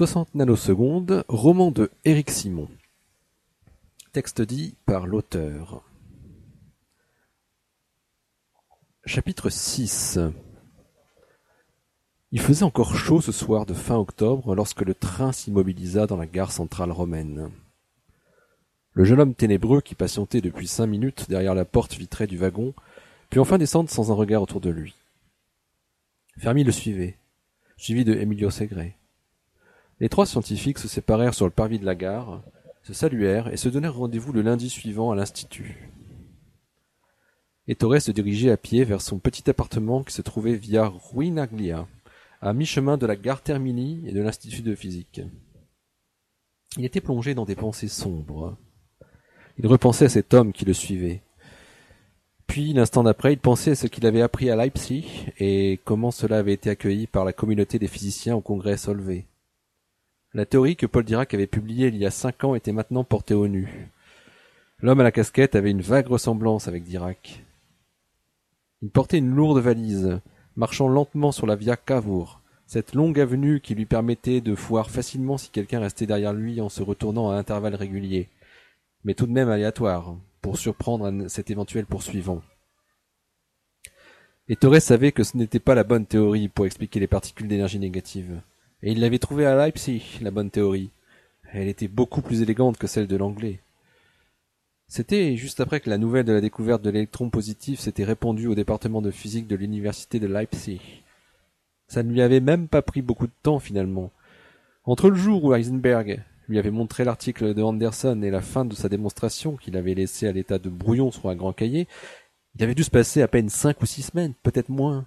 60 nanosecondes, roman de Éric Simon. Texte dit par l'auteur. Chapitre 6 Il faisait encore chaud ce soir de fin octobre lorsque le train s'immobilisa dans la gare centrale romaine. Le jeune homme ténébreux qui patientait depuis cinq minutes derrière la porte vitrée du wagon put enfin descendre sans un regard autour de lui. Fermi le suivait, suivi de Emilio Segre. Les trois scientifiques se séparèrent sur le parvis de la gare, se saluèrent et se donnèrent rendez-vous le lundi suivant à l'Institut. Ettore se dirigeait à pied vers son petit appartement qui se trouvait via Ruinaglia, à mi-chemin de la gare Termini et de l'Institut de physique. Il était plongé dans des pensées sombres. Il repensait à cet homme qui le suivait. Puis, l'instant d'après, il pensait à ce qu'il avait appris à Leipzig et comment cela avait été accueilli par la communauté des physiciens au congrès Solvay. La théorie que Paul Dirac avait publiée il y a cinq ans était maintenant portée au nu. L'homme à la casquette avait une vague ressemblance avec Dirac. Il portait une lourde valise, marchant lentement sur la via Cavour, cette longue avenue qui lui permettait de voir facilement si quelqu'un restait derrière lui en se retournant à intervalles réguliers, mais tout de même aléatoires, pour surprendre cet éventuel poursuivant. Et Torres savait que ce n'était pas la bonne théorie pour expliquer les particules d'énergie négative. Et il l'avait trouvée à Leipzig, la bonne théorie. Elle était beaucoup plus élégante que celle de l'anglais. C'était juste après que la nouvelle de la découverte de l'électron positif s'était répandue au département de physique de l'université de Leipzig. Ça ne lui avait même pas pris beaucoup de temps finalement. Entre le jour où Heisenberg lui avait montré l'article de Anderson et la fin de sa démonstration qu'il avait laissé à l'état de brouillon sur un grand cahier, il avait dû se passer à peine cinq ou six semaines, peut-être moins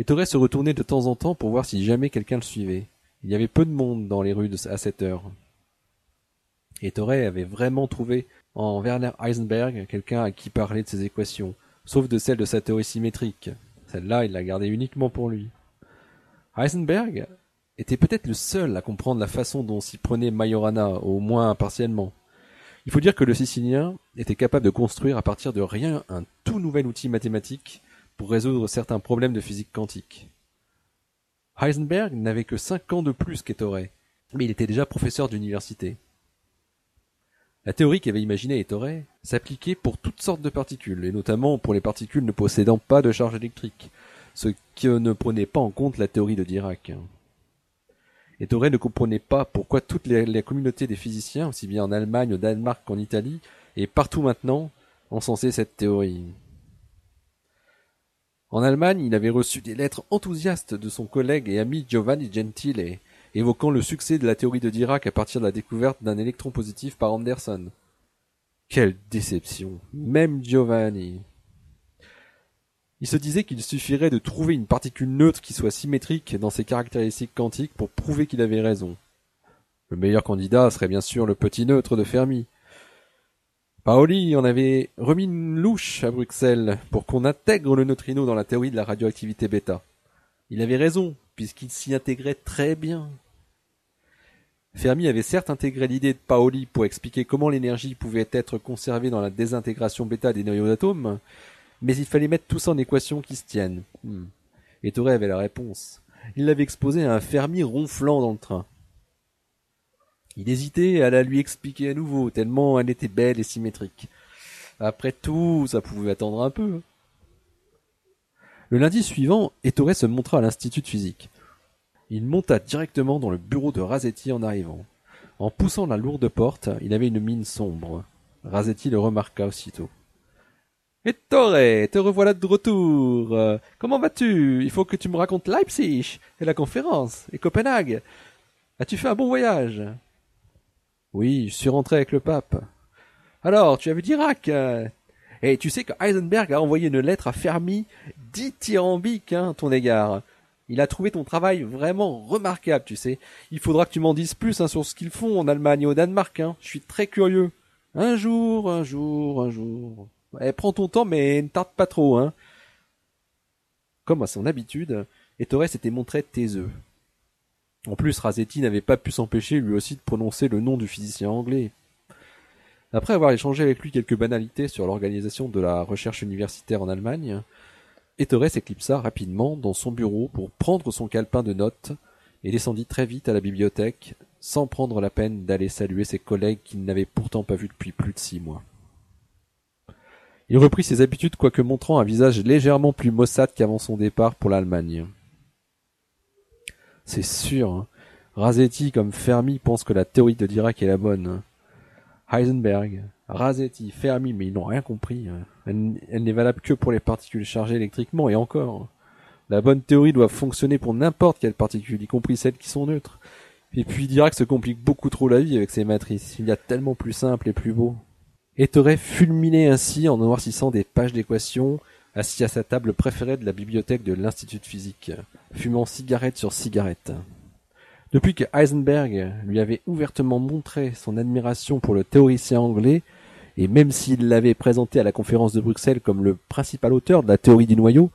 et se retournait de temps en temps pour voir si jamais quelqu'un le suivait. Il y avait peu de monde dans les rues à cette heure. Et Torres avait vraiment trouvé en Werner Heisenberg quelqu'un à qui parler de ses équations, sauf de celle de sa théorie symétrique. Celle-là, il la gardait uniquement pour lui. Heisenberg était peut-être le seul à comprendre la façon dont s'y prenait Majorana, au moins partiellement. Il faut dire que le Sicilien était capable de construire à partir de rien un tout nouvel outil mathématique pour résoudre certains problèmes de physique quantique. Heisenberg n'avait que cinq ans de plus qu'Ettore, mais il était déjà professeur d'université. La théorie qu'avait imaginée Ettore s'appliquait pour toutes sortes de particules, et notamment pour les particules ne possédant pas de charge électrique, ce qui ne prenait pas en compte la théorie de Dirac. Ettore ne comprenait pas pourquoi toutes les, communautés des physiciens, aussi bien en Allemagne, au Danemark qu'en Italie, et partout maintenant, encensaient cette théorie. En Allemagne, il avait reçu des lettres enthousiastes de son collègue et ami Giovanni Gentile, évoquant le succès de la théorie de Dirac à partir de la découverte d'un électron positif par Anderson. Quelle déception. Même Giovanni. Il se disait qu'il suffirait de trouver une particule neutre qui soit symétrique dans ses caractéristiques quantiques pour prouver qu'il avait raison. Le meilleur candidat serait bien sûr le petit neutre de Fermi, Paoli en avait remis une louche à Bruxelles pour qu'on intègre le neutrino dans la théorie de la radioactivité bêta. Il avait raison, puisqu'il s'y intégrait très bien. Fermi avait certes intégré l'idée de Paoli pour expliquer comment l'énergie pouvait être conservée dans la désintégration bêta des noyaux d'atomes, mais il fallait mettre tout ça en équation qui se tienne. Hmm. Et Torre avait la réponse. Il l'avait exposé à un Fermi ronflant dans le train. Il hésitait à la lui expliquer à nouveau, tellement elle était belle et symétrique. Après tout, ça pouvait attendre un peu. Le lundi suivant, Ettore se montra à l'Institut de physique. Il monta directement dans le bureau de Razetti en arrivant. En poussant la lourde porte, il avait une mine sombre. Razetti le remarqua aussitôt. Ettore, te revoilà de retour. comment vas-tu? Il faut que tu me racontes Leipzig et la conférence et Copenhague. As-tu fait un bon voyage? Oui, je suis rentré avec le pape. Alors, tu as vu d'Irak Et tu sais que Heisenberg a envoyé une lettre à Fermi dithyrambique, hein, ton égard. Il a trouvé ton travail vraiment remarquable, tu sais. Il faudra que tu m'en dises plus hein, sur ce qu'ils font en Allemagne et au Danemark. Hein. Je suis très curieux. Un jour, un jour, un jour. Eh, prends ton temps, mais ne tarde pas trop. Hein. Comme à son habitude, Ettore s'était montré taiseux. En plus, Razetti n'avait pas pu s'empêcher lui aussi de prononcer le nom du physicien anglais. Après avoir échangé avec lui quelques banalités sur l'organisation de la recherche universitaire en Allemagne, Ettore s'éclipsa rapidement dans son bureau pour prendre son calepin de notes, et descendit très vite à la bibliothèque, sans prendre la peine d'aller saluer ses collègues qu'il n'avait pourtant pas vus depuis plus de six mois. Il reprit ses habitudes quoique montrant un visage légèrement plus maussade qu'avant son départ pour l'Allemagne. C'est sûr, hein. Razetti comme Fermi pensent que la théorie de Dirac est la bonne. Heisenberg, Razetti, Fermi, mais ils n'ont rien compris. Hein. Elle, n'est valable que pour les particules chargées électriquement et encore. La bonne théorie doit fonctionner pour n'importe quelle particule, y compris celles qui sont neutres. Et puis Dirac se complique beaucoup trop la vie avec ses matrices. Il y a tellement plus simple et plus beau. Ettore fulminé ainsi en noircissant des pages d'équations, assis à sa table préférée de la bibliothèque de l'Institut de physique, fumant cigarette sur cigarette. Depuis que Heisenberg lui avait ouvertement montré son admiration pour le théoricien anglais, et même s'il l'avait présenté à la conférence de Bruxelles comme le principal auteur de la théorie du noyau,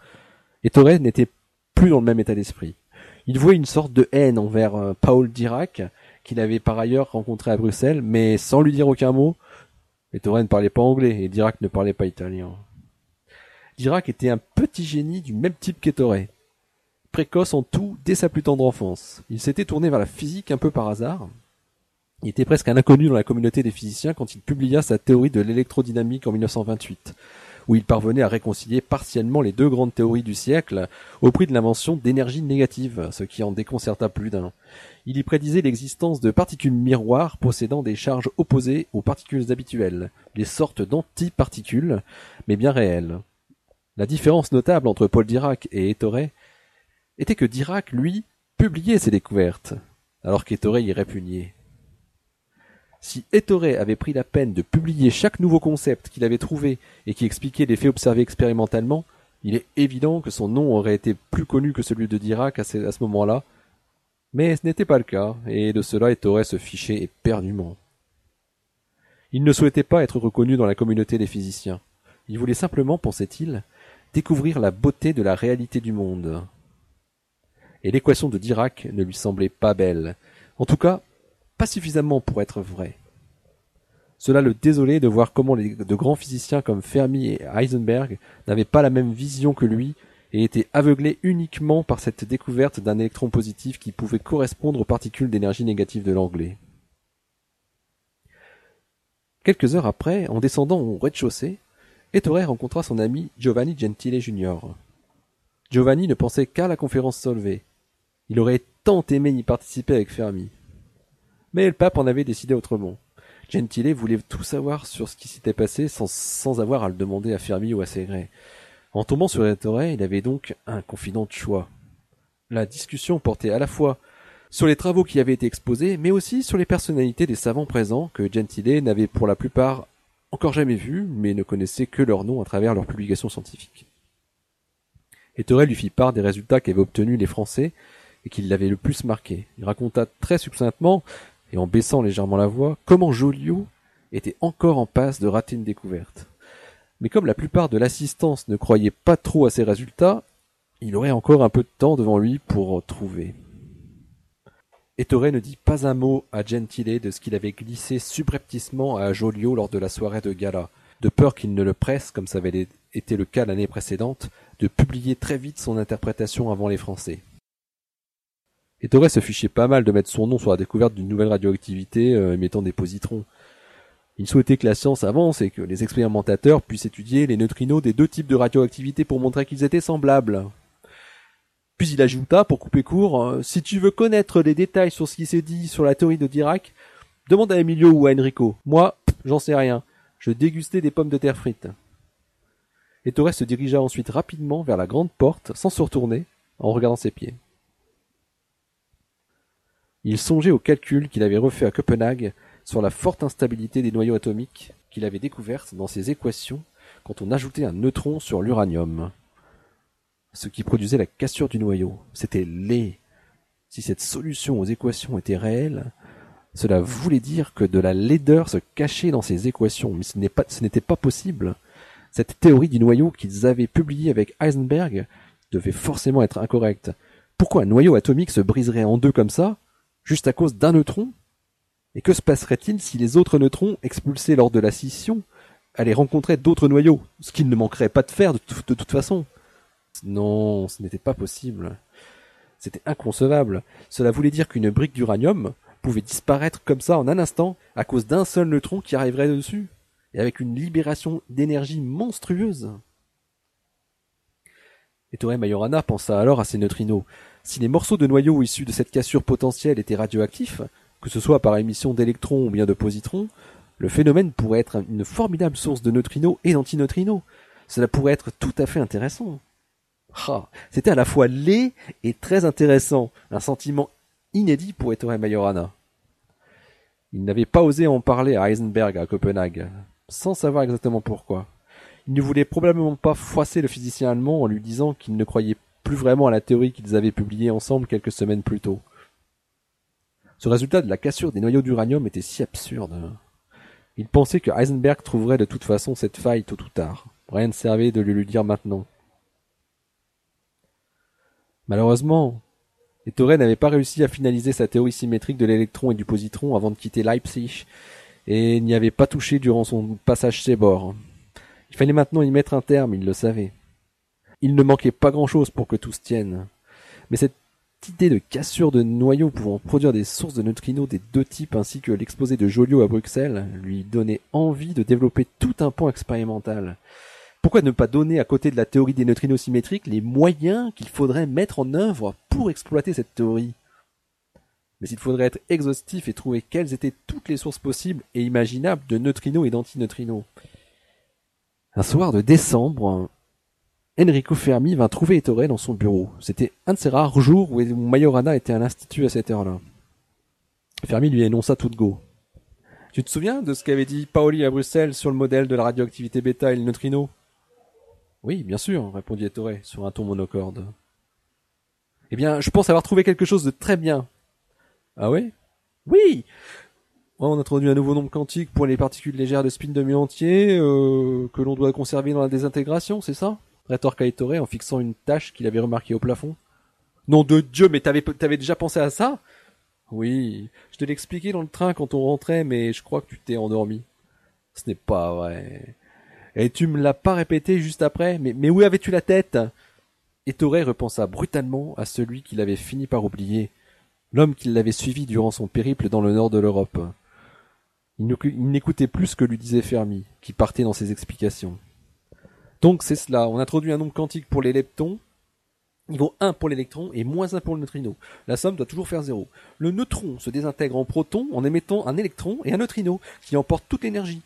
Ettore n'était plus dans le même état d'esprit. Il vouait une sorte de haine envers euh, Paul Dirac, qu'il avait par ailleurs rencontré à Bruxelles, mais sans lui dire aucun mot. Ettore ne parlait pas anglais et Dirac ne parlait pas italien. Dirac était un petit génie du même type qu'Ettore précoce en tout dès sa plus tendre enfance. Il s'était tourné vers la physique un peu par hasard. Il était presque un inconnu dans la communauté des physiciens quand il publia sa théorie de l'électrodynamique en 1928, où il parvenait à réconcilier partiellement les deux grandes théories du siècle au prix de l'invention d'énergie négative, ce qui en déconcerta plus d'un. Il y prédisait l'existence de particules miroirs possédant des charges opposées aux particules habituelles, des sortes d'antiparticules, mais bien réelles. La différence notable entre Paul Dirac et Ettore était que Dirac, lui, publiait ses découvertes, alors qu'Ettore y répugnait. Si Ettore avait pris la peine de publier chaque nouveau concept qu'il avait trouvé et qui expliquait les faits observés expérimentalement, il est évident que son nom aurait été plus connu que celui de Dirac à ce, moment-là, mais ce n'était pas le cas, et de cela Ettore se fichait éperdument. Il ne souhaitait pas être reconnu dans la communauté des physiciens. Il voulait simplement, pensait-il, découvrir la beauté de la réalité du monde, et l'équation de Dirac ne lui semblait pas belle. En tout cas, pas suffisamment pour être vraie. Cela le désolait de voir comment de grands physiciens comme Fermi et Heisenberg n'avaient pas la même vision que lui et étaient aveuglés uniquement par cette découverte d'un électron positif qui pouvait correspondre aux particules d'énergie négative de l'anglais. Quelques heures après, en descendant au rez-de-chaussée, Ettore rencontra son ami Giovanni Gentile Jr. Giovanni ne pensait qu'à la conférence Solvay, il aurait tant aimé y participer avec Fermi. Mais le pape en avait décidé autrement. Gentile voulait tout savoir sur ce qui s'était passé sans, avoir à le demander à Fermi ou à Segret. En tombant sur Ettore, il avait donc un confident de choix. La discussion portait à la fois sur les travaux qui avaient été exposés, mais aussi sur les personnalités des savants présents que Gentile n'avait pour la plupart encore jamais vus, mais ne connaissait que leur nom à travers leurs publications scientifiques. Ettore lui fit part des résultats qu'avaient obtenus les Français et qui l'avait le plus marqué. Il raconta très succinctement, et en baissant légèrement la voix, comment Joliot était encore en passe de rater une découverte. Mais comme la plupart de l'assistance ne croyait pas trop à ses résultats, il aurait encore un peu de temps devant lui pour trouver. Ettore ne dit pas un mot à Gentile de ce qu'il avait glissé subrepticement à Joliot lors de la soirée de gala, de peur qu'il ne le presse, comme ça avait été le cas l'année précédente, de publier très vite son interprétation avant les Français. Ettore se fichait pas mal de mettre son nom sur la découverte d'une nouvelle radioactivité euh, émettant des positrons. Il souhaitait que la science avance et que les expérimentateurs puissent étudier les neutrinos des deux types de radioactivité pour montrer qu'ils étaient semblables. Puis il ajouta, pour couper court, euh, si tu veux connaître les détails sur ce qui s'est dit sur la théorie de Dirac, demande à Emilio ou à Enrico. Moi, j'en sais rien. Je dégustais des pommes de terre frites. Ettore se dirigea ensuite rapidement vers la grande porte, sans se retourner, en regardant ses pieds. Il songeait aux calculs qu'il avait refaits à Copenhague sur la forte instabilité des noyaux atomiques qu'il avait découvertes dans ses équations quand on ajoutait un neutron sur l'uranium. Ce qui produisait la cassure du noyau. C'était laid. Si cette solution aux équations était réelle, cela voulait dire que de la laideur se cachait dans ces équations, mais ce n'était pas, possible. Cette théorie du noyau qu'ils avaient publiée avec Heisenberg devait forcément être incorrecte. Pourquoi un noyau atomique se briserait en deux comme ça juste à cause d'un neutron? Et que se passerait-il si les autres neutrons, expulsés lors de la scission, allaient rencontrer d'autres noyaux, ce qu'ils ne manqueraient pas de faire de, toute façon Non, ce n'était pas possible. C'était inconcevable. Cela voulait dire qu'une brique d'uranium pouvait disparaître comme ça en un instant à cause d'un seul neutron qui arriverait dessus, et avec une libération d'énergie monstrueuse. Ettore Majorana pensa alors à ces neutrinos. Si les morceaux de noyaux issus de cette cassure potentielle étaient radioactifs, que ce soit par émission d'électrons ou bien de positrons, le phénomène pourrait être une formidable source de neutrinos et d'antineutrinos. Cela pourrait être tout à fait intéressant. C'était à la fois laid et très intéressant, un sentiment inédit pour Ettore Majorana. Il n'avait pas osé en parler à Heisenberg à Copenhague, sans savoir exactement pourquoi. Il ne voulait probablement pas froisser le physicien allemand en lui disant qu'il ne croyait plus vraiment à la théorie qu'ils avaient publiée ensemble quelques semaines plus tôt. Ce résultat de la cassure des noyaux d'uranium était si absurde. Il pensait que Heisenberg trouverait de toute façon cette faille tôt ou tard. Rien ne servait de le lui dire maintenant. Malheureusement, Ettore n'avait pas réussi à finaliser sa théorie symétrique de l'électron et du positron avant de quitter Leipzig, et n'y avait pas touché durant son passage chez Bohr. Il fallait maintenant y mettre un terme, il le savait. Il ne manquait pas grand-chose pour que tout se tienne. Mais cette idée de cassure de noyaux pouvant produire des sources de neutrinos des deux types ainsi que l'exposé de Joliot à Bruxelles lui donnait envie de développer tout un point expérimental. Pourquoi ne pas donner à côté de la théorie des neutrinos symétriques les moyens qu'il faudrait mettre en œuvre pour exploiter cette théorie? Mais il faudrait être exhaustif et trouver quelles étaient toutes les sources possibles et imaginables de neutrinos et d'antineutrinos. Un soir de décembre, Enrico Fermi vint trouver Ettore dans son bureau. C'était un de ces rares jours où Majorana était à l'institut à cette heure-là. Fermi lui énonça tout de go. Tu te souviens de ce qu'avait dit Paoli à Bruxelles sur le modèle de la radioactivité bêta et le neutrino? Oui, bien sûr, répondit Ettore sur un ton monocorde. Eh bien, je pense avoir trouvé quelque chose de très bien. Ah ouais? Oui on introduit un nouveau nombre quantique pour les particules légères de spin demi-entier euh, que l'on doit conserver dans la désintégration, c'est ça? Rétorqua Ettore en fixant une tache qu'il avait remarquée au plafond. Nom de Dieu, mais t'avais, t'avais déjà pensé à ça? Oui, je te l'expliquais dans le train quand on rentrait, mais je crois que tu t'es endormi. Ce n'est pas vrai. Et tu me l'as pas répété juste après Mais, où avais-tu la tête? Ettore repensa brutalement à celui qu'il avait fini par oublier, l'homme qui l'avait suivi durant son périple dans le nord de l'Europe. Il n'écoutait plus ce que lui disait Fermi, qui partait dans ses explications. Donc c'est cela, on introduit un nombre quantique pour les leptons, il vaut 1 pour l'électron et moins 1 pour le neutrino. La somme doit toujours faire 0. Le neutron se désintègre en proton en émettant un électron et un neutrino, qui emportent toute l'énergie.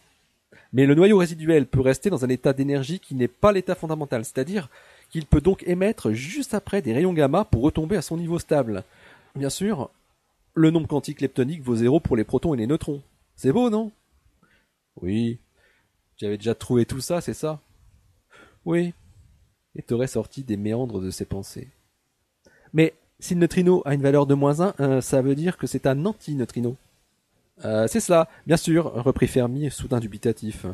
Mais le noyau résiduel peut rester dans un état d'énergie qui n'est pas l'état fondamental, c'est-à-dire qu'il peut donc émettre juste après des rayons gamma pour retomber à son niveau stable. Bien sûr, le nombre quantique leptonique vaut 0 pour les protons et les neutrons. C'est beau, non? Oui. J'avais déjà trouvé tout ça, c'est ça? Oui. Et t'aurais sorti des méandres de ses pensées. Mais si le neutrino a une valeur de moins 1, euh, ça veut dire que c'est un anti-neutrino. Euh, c'est cela, bien sûr, reprit Fermi, soudain dubitatif.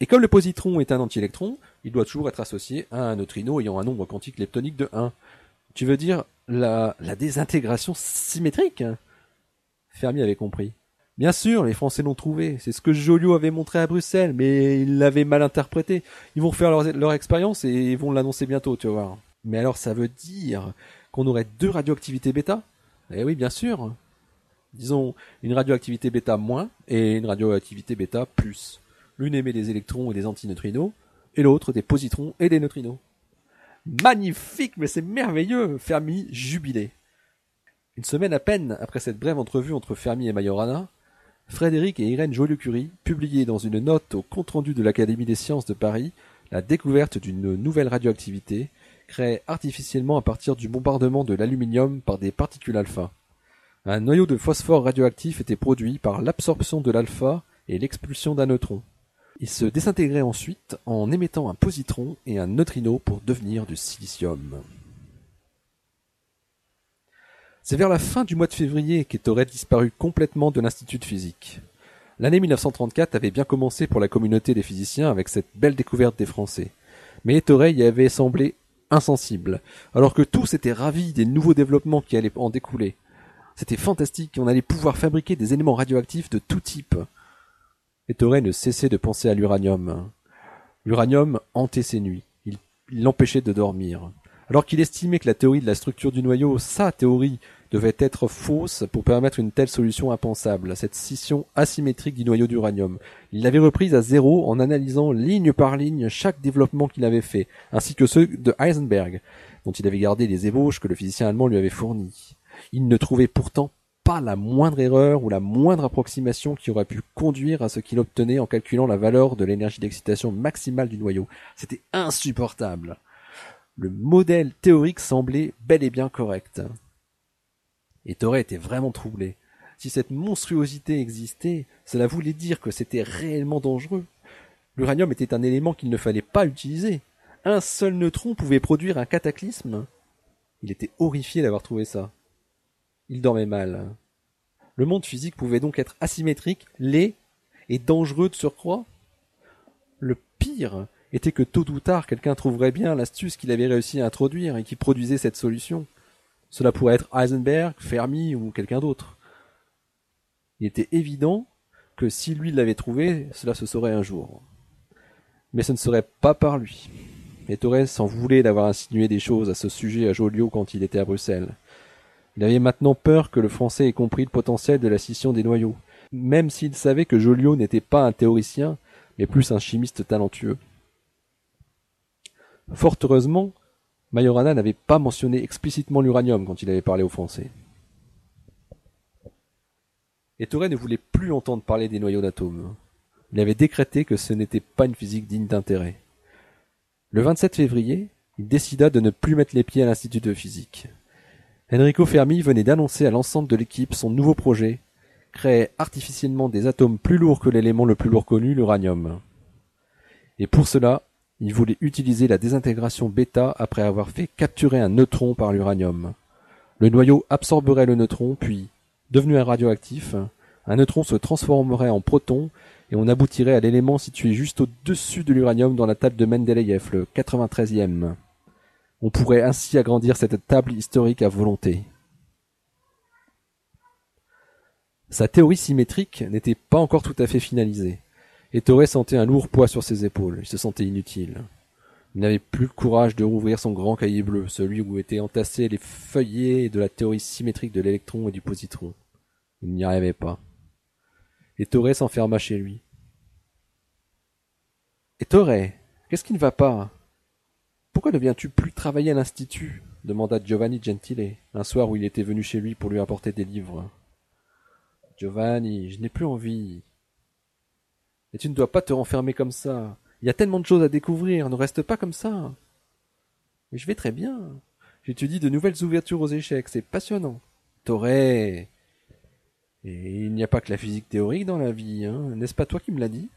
Et comme le positron est un anti-électron, il doit toujours être associé à un neutrino ayant un nombre quantique leptonique de 1. Tu veux dire la, la désintégration symétrique? Fermi avait compris. Bien sûr, les Français l'ont trouvé. C'est ce que Joliot avait montré à Bruxelles, mais ils l'avaient mal interprété. Ils vont faire leur, expérience et ils vont l'annoncer bientôt, tu vas. Mais alors, ça veut dire qu'on aurait deux radioactivités bêta? Eh oui, bien sûr. Disons, une radioactivité bêta moins et une radioactivité bêta plus. L'une émet des électrons et des antineutrinos, et l'autre des positrons et des neutrinos. Magnifique, mais c'est merveilleux Fermi jubilé. Une semaine à peine après cette brève entrevue entre Fermi et Majorana, Frédéric et Irène Joliot-Curie publiaient dans une note au compte-rendu de l'Académie des sciences de Paris la découverte d'une nouvelle radioactivité créée artificiellement à partir du bombardement de l'aluminium par des particules alpha. Un noyau de phosphore radioactif était produit par l'absorption de l'alpha et l'expulsion d'un neutron. Il se désintégrait ensuite en émettant un positron et un neutrino pour devenir du silicium. C'est vers la fin du mois de février qu'Ettore disparu complètement de l'Institut de physique. L'année 1934 avait bien commencé pour la communauté des physiciens avec cette belle découverte des Français. Mais Ettore y avait semblé insensible, alors que tous étaient ravis des nouveaux développements qui allaient en découler. C'était fantastique, on allait pouvoir fabriquer des éléments radioactifs de tout type. Ettore ne cessait de penser à l'uranium. L'uranium hantait ses nuits, il l'empêchait de dormir. Alors qu'il estimait que la théorie de la structure du noyau, sa théorie, devait être fausse pour permettre une telle solution impensable, cette scission asymétrique du noyau d'uranium. Il l'avait reprise à zéro en analysant ligne par ligne chaque développement qu'il avait fait, ainsi que ceux de Heisenberg, dont il avait gardé les ébauches que le physicien allemand lui avait fournies. Il ne trouvait pourtant pas la moindre erreur ou la moindre approximation qui aurait pu conduire à ce qu'il obtenait en calculant la valeur de l'énergie d'excitation maximale du noyau. C'était insupportable. Le modèle théorique semblait bel et bien correct. Et Torre était vraiment troublé. Si cette monstruosité existait, cela voulait dire que c'était réellement dangereux. L'uranium était un élément qu'il ne fallait pas utiliser. Un seul neutron pouvait produire un cataclysme. Il était horrifié d'avoir trouvé ça. Il dormait mal. Le monde physique pouvait donc être asymétrique, laid et dangereux de surcroît. Le pire était que tôt ou tard quelqu'un trouverait bien l'astuce qu'il avait réussi à introduire et qui produisait cette solution. Cela pourrait être Heisenberg, Fermi ou quelqu'un d'autre. Il était évident que si lui l'avait trouvé, cela se saurait un jour. Mais ce ne serait pas par lui. Et Torres s'en voulait d'avoir insinué des choses à ce sujet à Joliot quand il était à Bruxelles. Il avait maintenant peur que le Français ait compris le potentiel de la scission des noyaux, même s'il savait que Joliot n'était pas un théoricien, mais plus un chimiste talentueux. Fort heureusement, Majorana n'avait pas mentionné explicitement l'uranium quand il avait parlé aux Français. Et Torre ne voulait plus entendre parler des noyaux d'atomes. Il avait décrété que ce n'était pas une physique digne d'intérêt. Le 27 février, il décida de ne plus mettre les pieds à l'Institut de physique. Enrico Fermi venait d'annoncer à l'ensemble de l'équipe son nouveau projet, créer artificiellement des atomes plus lourds que l'élément le plus lourd connu, l'uranium. Et pour cela, il voulait utiliser la désintégration bêta après avoir fait capturer un neutron par l'uranium. Le noyau absorberait le neutron, puis, devenu un radioactif, un neutron se transformerait en proton et on aboutirait à l'élément situé juste au-dessus de l'uranium dans la table de Mendeleïev, le 93e. On pourrait ainsi agrandir cette table historique à volonté. Sa théorie symétrique n'était pas encore tout à fait finalisée, et Torres sentait un lourd poids sur ses épaules, il se sentait inutile. Il n'avait plus le courage de rouvrir son grand cahier bleu, celui où étaient entassés les feuillets de la théorie symétrique de l'électron et du positron. Il n'y arrivait pas. Et Torres s'enferma chez lui. Et qu'est-ce qui ne va pas? Pourquoi ne viens-tu plus travailler à l'Institut demanda Giovanni Gentile, un soir où il était venu chez lui pour lui apporter des livres. Giovanni, je n'ai plus envie. Et tu ne dois pas te renfermer comme ça. Il y a tellement de choses à découvrir, ne reste pas comme ça. Mais je vais très bien. J'étudie de nouvelles ouvertures aux échecs, c'est passionnant. T'aurais. Et il n'y a pas que la physique théorique dans la vie, hein. N'est-ce pas toi qui me l'as dit?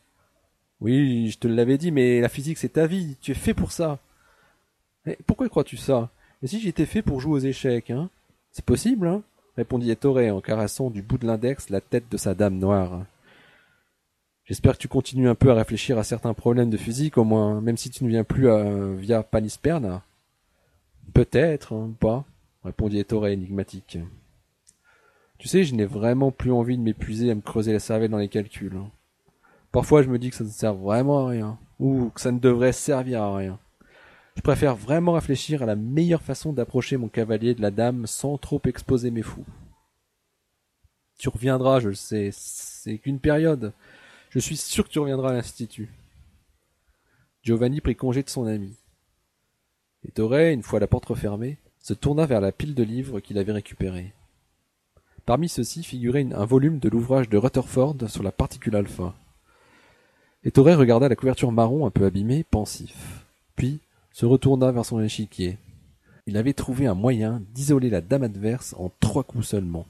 Oui, je te l'avais dit, mais la physique c'est ta vie, tu es fait pour ça. Mais pourquoi crois-tu ça? Et si j'étais fait pour jouer aux échecs, hein? C'est possible, hein? répondit Ettore en caressant du bout de l'index la tête de sa dame noire. J'espère que tu continues un peu à réfléchir à certains problèmes de physique, au moins, même si tu ne viens plus à, via Panisperna. Peut-être, hein, pas, répondit Ettore énigmatique. Tu sais, je n'ai vraiment plus envie de m'épuiser à me creuser la cervelle dans les calculs. Parfois, je me dis que ça ne sert vraiment à rien, ou que ça ne devrait servir à rien. Je préfère vraiment réfléchir à la meilleure façon d'approcher mon cavalier de la dame sans trop exposer mes fous. Tu reviendras, je le sais, c'est qu'une période. Je suis sûr que tu reviendras à l'institut. Giovanni prit congé de son ami. Et une fois la porte refermée, se tourna vers la pile de livres qu'il avait récupérés. Parmi ceux-ci figurait un volume de l'ouvrage de Rutherford sur la particule alpha. Et regarda la couverture marron un peu abîmée, pensif. Puis, se retourna vers son échiquier. Il avait trouvé un moyen d'isoler la dame adverse en trois coups seulement.